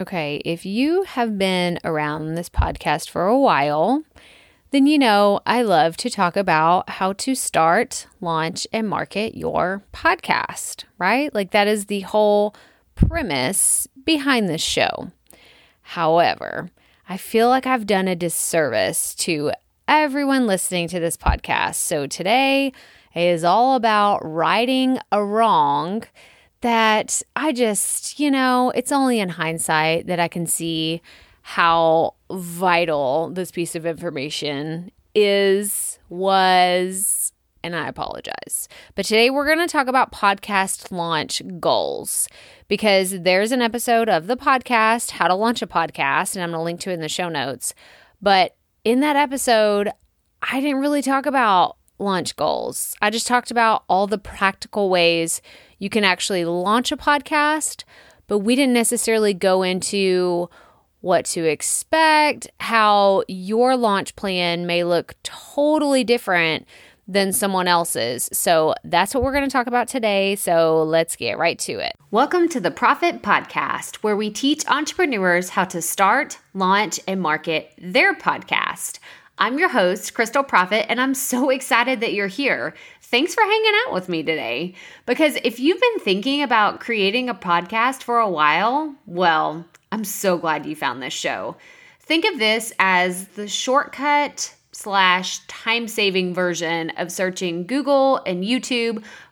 Okay, if you have been around this podcast for a while, then you know I love to talk about how to start, launch, and market your podcast, right? Like that is the whole premise behind this show. However, I feel like I've done a disservice to everyone listening to this podcast. So today is all about righting a wrong that I just, you know, it's only in hindsight that I can see how vital this piece of information is, was, and I apologize. But today we're going to talk about podcast launch goals because there's an episode of the podcast, How to Launch a Podcast, and I'm going to link to it in the show notes. But in that episode, I didn't really talk about launch goals. I just talked about all the practical ways you can actually launch a podcast, but we didn't necessarily go into what to expect, how your launch plan may look totally different than someone else's. So that's what we're going to talk about today. So let's get right to it. Welcome to the Proffitt Podcast, where we teach entrepreneurs how to start, launch, and market their podcast. I'm your host, Krystal Proffitt, and I'm so excited that you're here. Thanks for hanging out with me today. Because if you've been thinking about creating a podcast for a while, well, I'm so glad you found this show. Think of this as the shortcut slash time saving version of searching Google and YouTube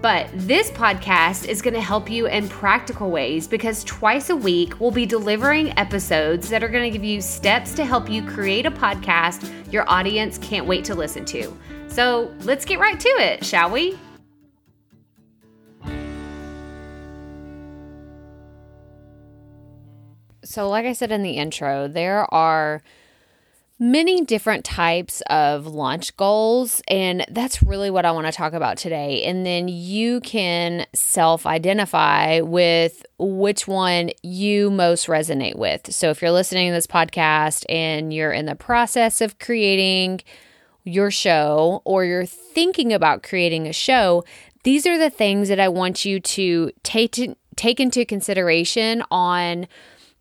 But this podcast is going to help you in practical ways because twice a week we'll be delivering episodes that are going to give you steps to help you create a podcast your audience can't wait to listen to. So let's get right to it, shall we? So, like I said in the intro, there are many different types of launch goals. And that's really what I want to talk about today. And then you can self identify with which one you most resonate with. So if you're listening to this podcast and you're in the process of creating your show or you're thinking about creating a show, these are the things that I want you to take to, take into consideration on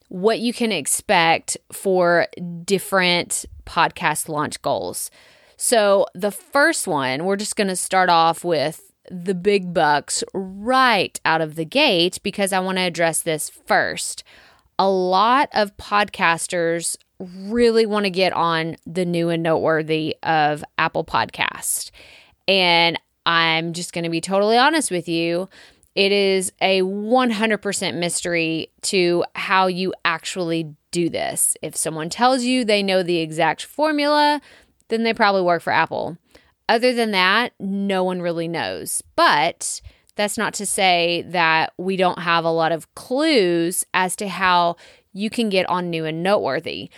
what you can expect for different podcast launch goals. So, the first one, we're just going to start off with the big bucks right out of the gate because I want to address this first. A lot of podcasters really want to get on the new and noteworthy of Apple Podcast. And I'm just going to be totally honest with you it is a 100% mystery to how you actually do this. If someone tells you they know the exact formula, then they probably work for Apple. Other than that, no one really knows. But that's not to say that we don't have a lot of clues as to how you can get on new and noteworthy.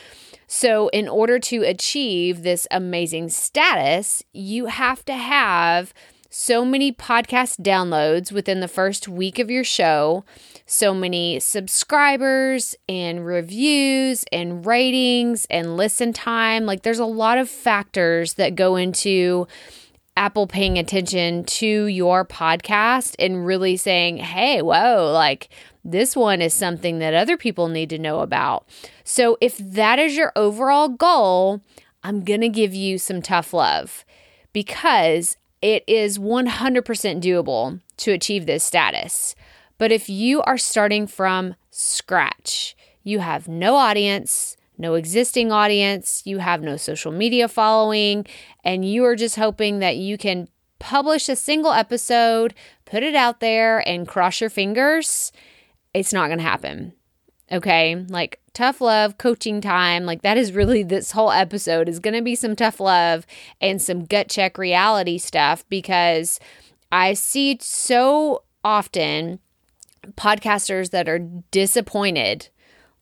So, in order to achieve this amazing status, you have to have so many podcast downloads within the first week of your show, so many subscribers and reviews and ratings and listen time. Like, there's a lot of factors that go into Apple paying attention to your podcast and really saying, hey, whoa, like, this one is something that other people need to know about. So, if that is your overall goal, I'm going to give you some tough love because it is 100% doable to achieve this status. But if you are starting from scratch, you have no audience, no existing audience, you have no social media following, and you are just hoping that you can publish a single episode, put it out there, and cross your fingers, it's not going to happen. Okay. Like tough love, coaching time. Like that is really this whole episode is going to be some tough love and some gut check reality stuff because I see so often podcasters that are disappointed,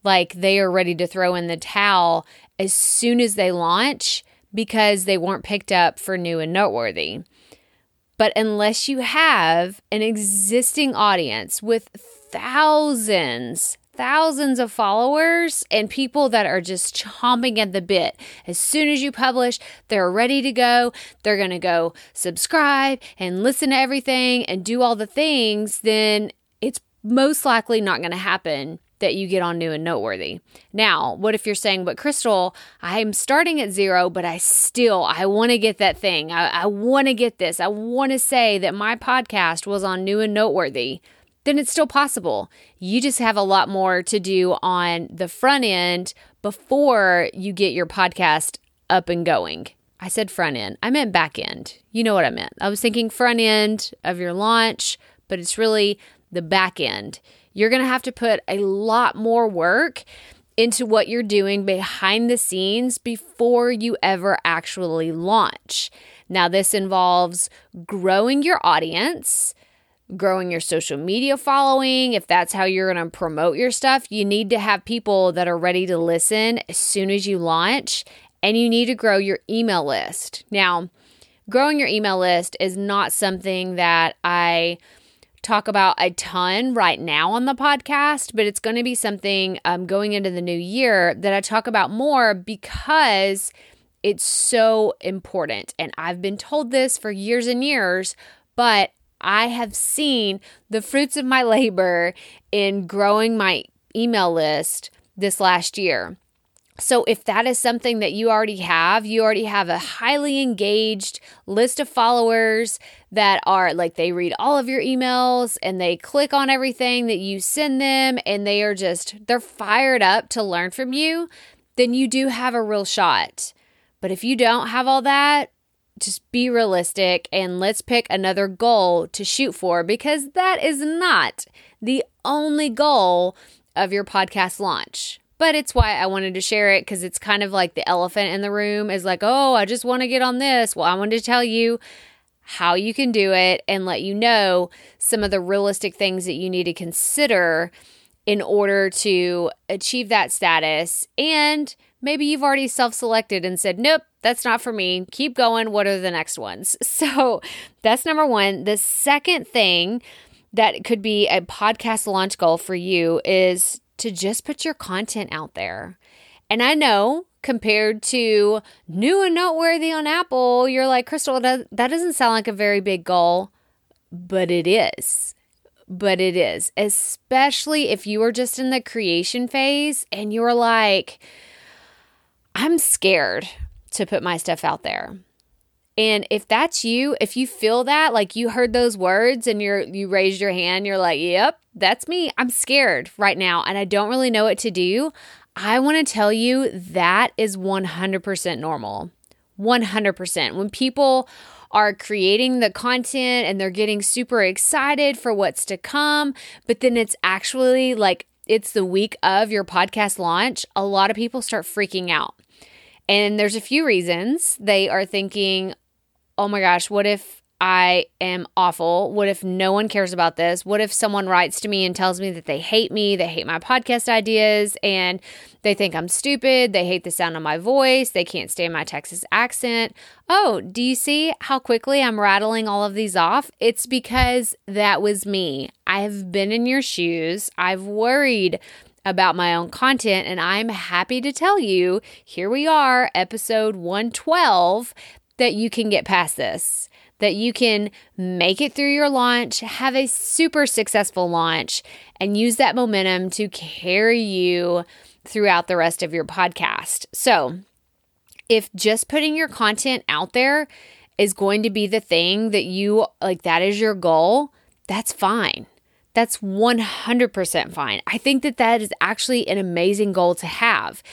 like they are ready to throw in the towel as soon as they launch because they weren't picked up for new and noteworthy. But unless you have an existing audience with thousands, thousands of followers and people that are just chomping at the bit. As soon as you publish, they're ready to go. They're going to go subscribe and listen to everything and do all the things, then it's most likely not going to happen that you get on new and noteworthy. Now, what if you're saying, but Krystal, I'm starting at zero, but I still, I want to get that thing. I, I want to get this. I want to say that my podcast was on new and noteworthy. Then it's still possible. You just have a lot more to do on the front end before you get your podcast up and going. I said front end. I meant back end. You know what I meant. I was thinking front end of your launch, but it's really the back end you're going to have to put a lot more work into what you're doing behind the scenes before you ever actually launch. Now, this involves growing your audience, growing your social media following. If that's how you're going to promote your stuff, you need to have people that are ready to listen as soon as you launch, and you need to grow your email list. Now, growing your email list is not something that I talk about a ton right now on the podcast, but it's going to be something um, going into the new year that I talk about more because it's so important. And I've been told this for years and years, but I have seen the fruits of my labor in growing my email list this last year. So, if that is something that you already have, you already have a highly engaged list of followers that are like they read all of your emails and they click on everything that you send them and they are just, they're fired up to learn from you, then you do have a real shot. But if you don't have all that, just be realistic and let's pick another goal to shoot for because that is not the only goal of your podcast launch but it's why I wanted to share it because it's kind of like the elephant in the room is like, oh, I just want to get on this. Well, I wanted to tell you how you can do it and let you know some of the realistic things that you need to consider in order to achieve that status. And maybe you've already self selected and said, nope, that's not for me. Keep going. What are the next ones? So that's number one. The second thing that could be a podcast launch goal for you is to just put your content out there. And I know compared to new and noteworthy on Apple, you're like, Krystal, that, that doesn't sound like a very big goal, but it is. But it is, especially if you are just in the creation phase and you're like, I'm scared to put my stuff out there. And if that's you, if you feel that, like you heard those words and you're you raised your hand, you're like, "Yep, that's me. I'm scared right now and I don't really know what to do." I want to tell you that is 100% normal. 100%. When people are creating the content and they're getting super excited for what's to come, but then it's actually like it's the week of your podcast launch, a lot of people start freaking out. And there's a few reasons. They are thinking, oh my gosh, what if I am awful? What if no one cares about this? What if someone writes to me and tells me that they hate me, they hate my podcast ideas, and they think I'm stupid, they hate the sound of my voice, they can't stand my Texas accent? Oh, do you see how quickly I'm rattling all of these off? It's because that was me. I have been in your shoes. I've worried about my own content, and I'm happy to tell you here we are, episode 112 that you can get past this, that you can make it through your launch, have a super successful launch, and use that momentum to carry you throughout the rest of your podcast. So, if just putting your content out there is going to be the thing that you like, that is your goal, that's fine. That's 100% fine. I think that that is actually an amazing goal to have.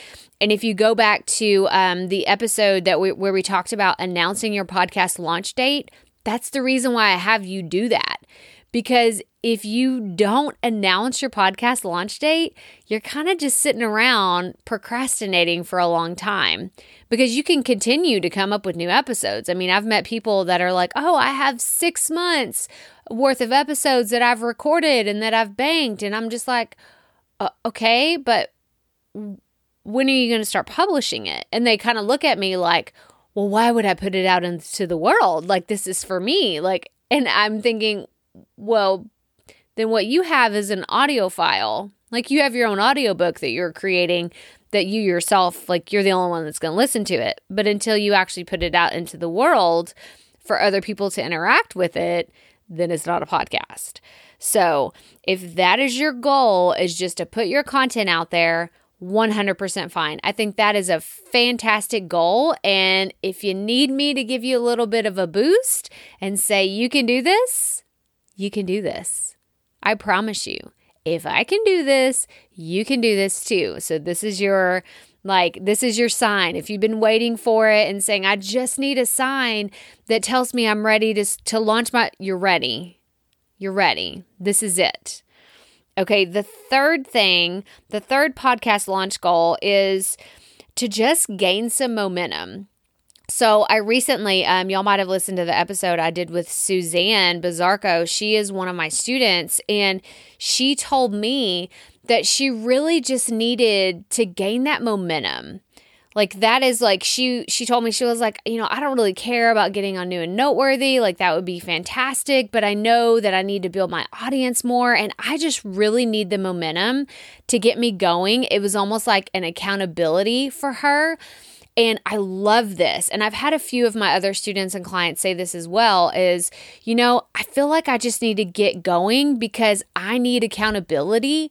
And if you go back to um, the episode that we, where we talked about announcing your podcast launch date, that's the reason why I have you do that. Because if you don't announce your podcast launch date, you're kind of just sitting around procrastinating for a long time because you can continue to come up with new episodes. I mean, I've met people that are like, oh, I have six months worth of episodes that I've recorded and that I've banked. And I'm just like, uh, okay, but when are you going to start publishing it? And they kind of look at me like, well, why would I put it out into the world? Like, this is for me. Like, and I'm thinking, well, then what you have is an audio file. Like, you have your own audiobook that you're creating that you yourself, like, you're the only one that's going to listen to it. But until you actually put it out into the world for other people to interact with it, then it's not a podcast. So, if that is your goal, is just to put your content out there, 100% fine. I think that is a fantastic goal. And if you need me to give you a little bit of a boost and say, you can do this, you can do this. I promise you. If I can do this, you can do this too. So, this is your like, this is your sign. If you've been waiting for it and saying, I just need a sign that tells me I'm ready to, to launch my, you're ready. You're ready. This is it. Okay, the third thing, the third podcast launch goal is to just gain some momentum. So I recently, um, y'all might have listened to the episode I did with Suzanne Bizarco. She is one of my students, and she told me that she really just needed to gain that momentum like that is like she she told me she was like you know i don't really care about getting on new and noteworthy like that would be fantastic but i know that i need to build my audience more and i just really need the momentum to get me going it was almost like an accountability for her and I love this. And I've had a few of my other students and clients say this as well is, you know, I feel like I just need to get going because I need accountability.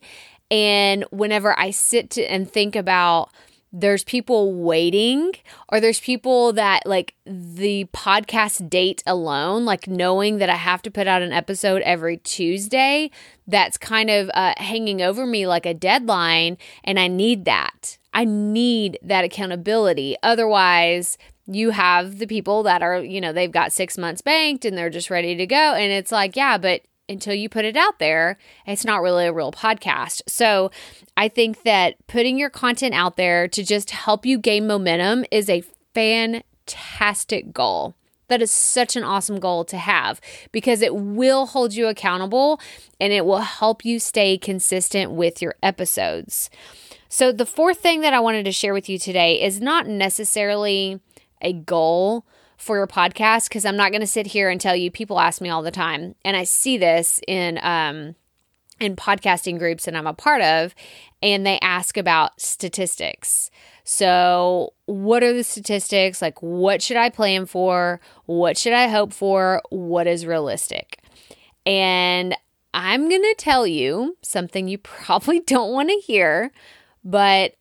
And whenever I sit and think about there's people waiting or there's people that like the podcast date alone like knowing that i have to put out an episode every tuesday that's kind of uh, hanging over me like a deadline and i need that. I need that accountability. Otherwise you have the people that are you know they've got six months banked and they're just ready to go and it's like yeah but until you put it out there, it's not really a real podcast. So I think that putting your content out there to just help you gain momentum is a fantastic goal. That is such an awesome goal to have because it will hold you accountable and it will help you stay consistent with your episodes. So, the fourth thing that I wanted to share with you today is not necessarily a goal for your podcast because I'm not going to sit here and tell you people ask me all the time and I see this in um in podcasting groups that I'm a part of and they ask about statistics. So, what are the statistics? Like what should I plan for? What should I hope for? What is realistic? And I'm going to tell you something you probably don't want to hear, but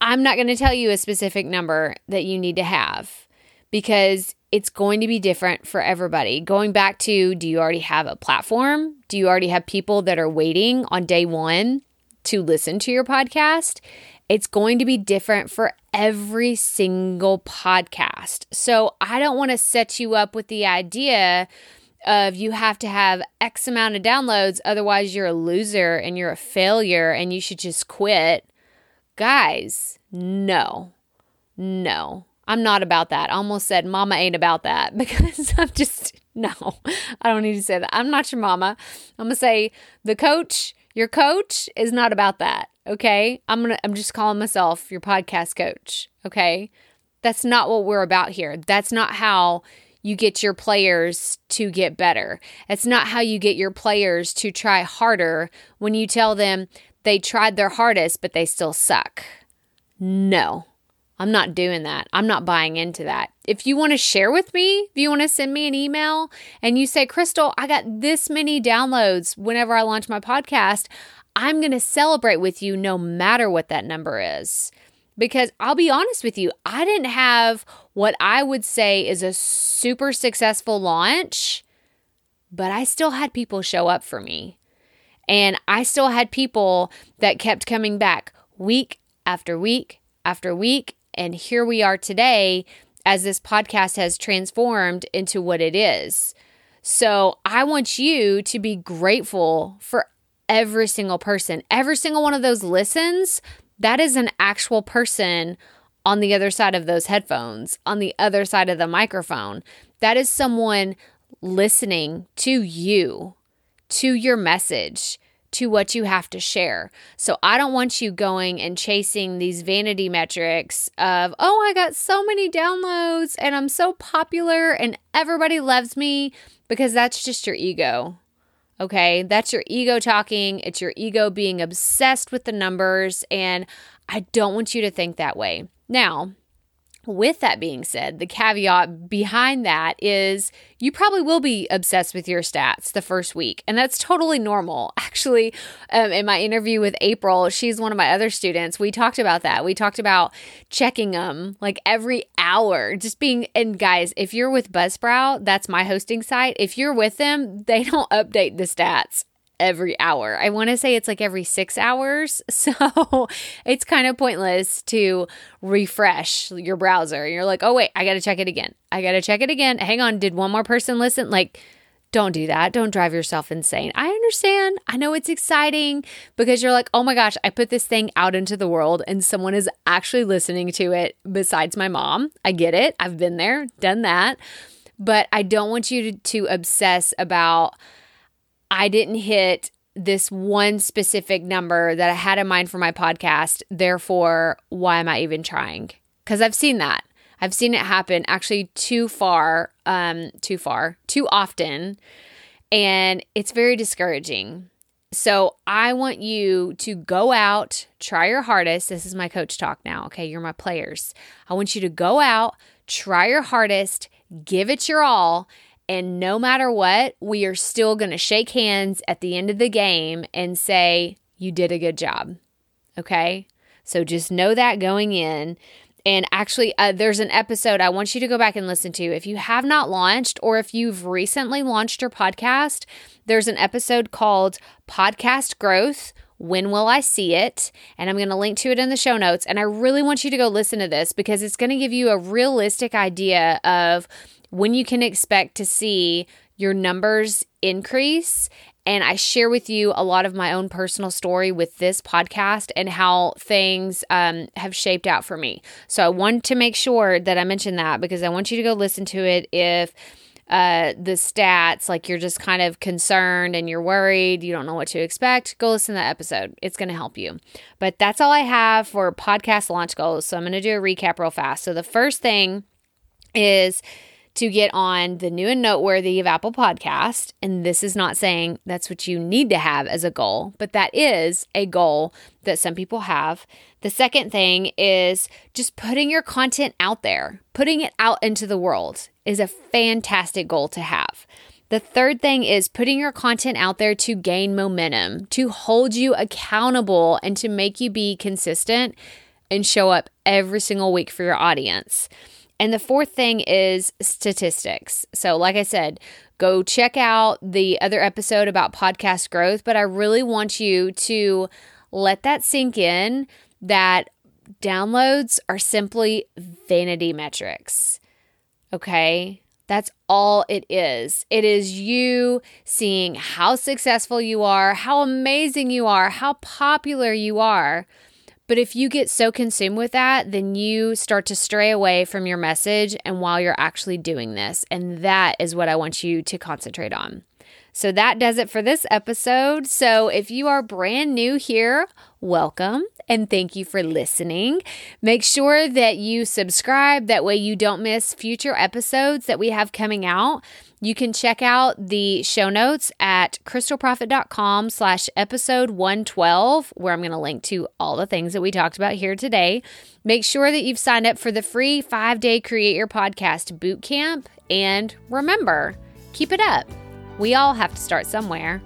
I'm not going to tell you a specific number that you need to have because it's going to be different for everybody. Going back to do you already have a platform? Do you already have people that are waiting on day one to listen to your podcast? It's going to be different for every single podcast. So I don't want to set you up with the idea of you have to have X amount of downloads, otherwise, you're a loser and you're a failure and you should just quit. Guys, no, no. I'm not about that. I almost said mama ain't about that because I'm just, no, I don't need to say that. I'm not your mama. I'm going to say the coach, your coach is not about that. Okay. I'm going to, I'm just calling myself your podcast coach. Okay. That's not what we're about here. That's not how you get your players to get better. It's not how you get your players to try harder when you tell them they tried their hardest, but they still suck. No, I'm not doing that. I'm not buying into that. If you want to share with me, if you want to send me an email and you say, Krystal, I got this many downloads whenever I launch my podcast, I'm going to celebrate with you no matter what that number is. Because I'll be honest with you, I didn't have what I would say is a super successful launch, but I still had people show up for me. And I still had people that kept coming back week after week after week and here we are today as this podcast has transformed into what it is. So I want you to be grateful for every single person. Every single one of those listens, that is an actual person on the other side of those headphones, on the other side of the microphone. That is someone listening to you, to your message, to what you have to share. So I don't want you going and chasing these vanity metrics of, oh, I got so many downloads and I'm so popular and everybody loves me because that's just your ego. Okay, that's your ego talking. It's your ego being obsessed with the numbers. And I don't want you to think that way. Now, with that being said, the caveat behind that is you probably will be obsessed with your stats the first week, and that's totally normal. Actually, um, in my interview with April, she's one of my other students. We talked about that. We talked about checking them like every hour, just being. And guys, if you're with Buzzsprout, that's my hosting site. If you're with them, they don't update the stats every hour. I want to say it's like every six hours. So it's kind of pointless to refresh your browser. You're like, oh, wait, I got to check it again. I got to check it again. Hang on. Did one more person listen? Like, don't do that. Don't drive yourself insane. I understand. I know it's exciting because you're like, oh my gosh, I put this thing out into the world and someone is actually listening to it besides my mom. I get it. I've been there, done that. But I don't want you to, to obsess about, I didn't hit this one specific number that I had in mind for my podcast. Therefore, why am I even trying? Because I've seen that. I've seen it happen actually too far, um, too far, too often. And it's very discouraging. So I want you to go out, try your hardest. This is my coach talk now. Okay. You're my players. I want you to go out, try your hardest, give it your all, and no matter what, we are still going to shake hands at the end of the game and say, You did a good job. Okay. So just know that going in. And actually, uh, there's an episode I want you to go back and listen to. If you have not launched or if you've recently launched your podcast, there's an episode called Podcast Growth. When will I see it? And I'm going to link to it in the show notes. And I really want you to go listen to this because it's going to give you a realistic idea of when you can expect to see your numbers increase. And I share with you a lot of my own personal story with this podcast and how things um, have shaped out for me. So I want to make sure that I mention that because I want you to go listen to it if uh, the stats, like you're just kind of concerned and you're worried, you don't know what to expect, go listen to that episode. It's going to help you. But that's all I have for podcast launch goals. So I'm going to do a recap real fast. So the first thing is to get on the new and noteworthy of Apple Podcast. And this is not saying that's what you need to have as a goal, but that is a goal that some people have. The second thing is just putting your content out there, putting it out into the world is a fantastic goal to have. The third thing is putting your content out there to gain momentum, to hold you accountable, and to make you be consistent and show up every single week for your audience. And the fourth thing is statistics. So, like I said, go check out the other episode about podcast growth, but I really want you to let that sink in that downloads are simply vanity metrics. Okay? That's all it is. It is you seeing how successful you are, how amazing you are, how popular you are. But if you get so consumed with that, then you start to stray away from your message and while you're actually doing this. And that is what I want you to concentrate on. So that does it for this episode. So if you are brand new here, welcome and thank you for listening. Make sure that you subscribe. That way you don't miss future episodes that we have coming out. You can check out the show notes at krystalproffitt.com slash episode 112, where I'm going to link to all the things that we talked about here today. Make sure that you've signed up for the free five day Create Your Podcast boot camp. And remember, keep it up. We all have to start somewhere.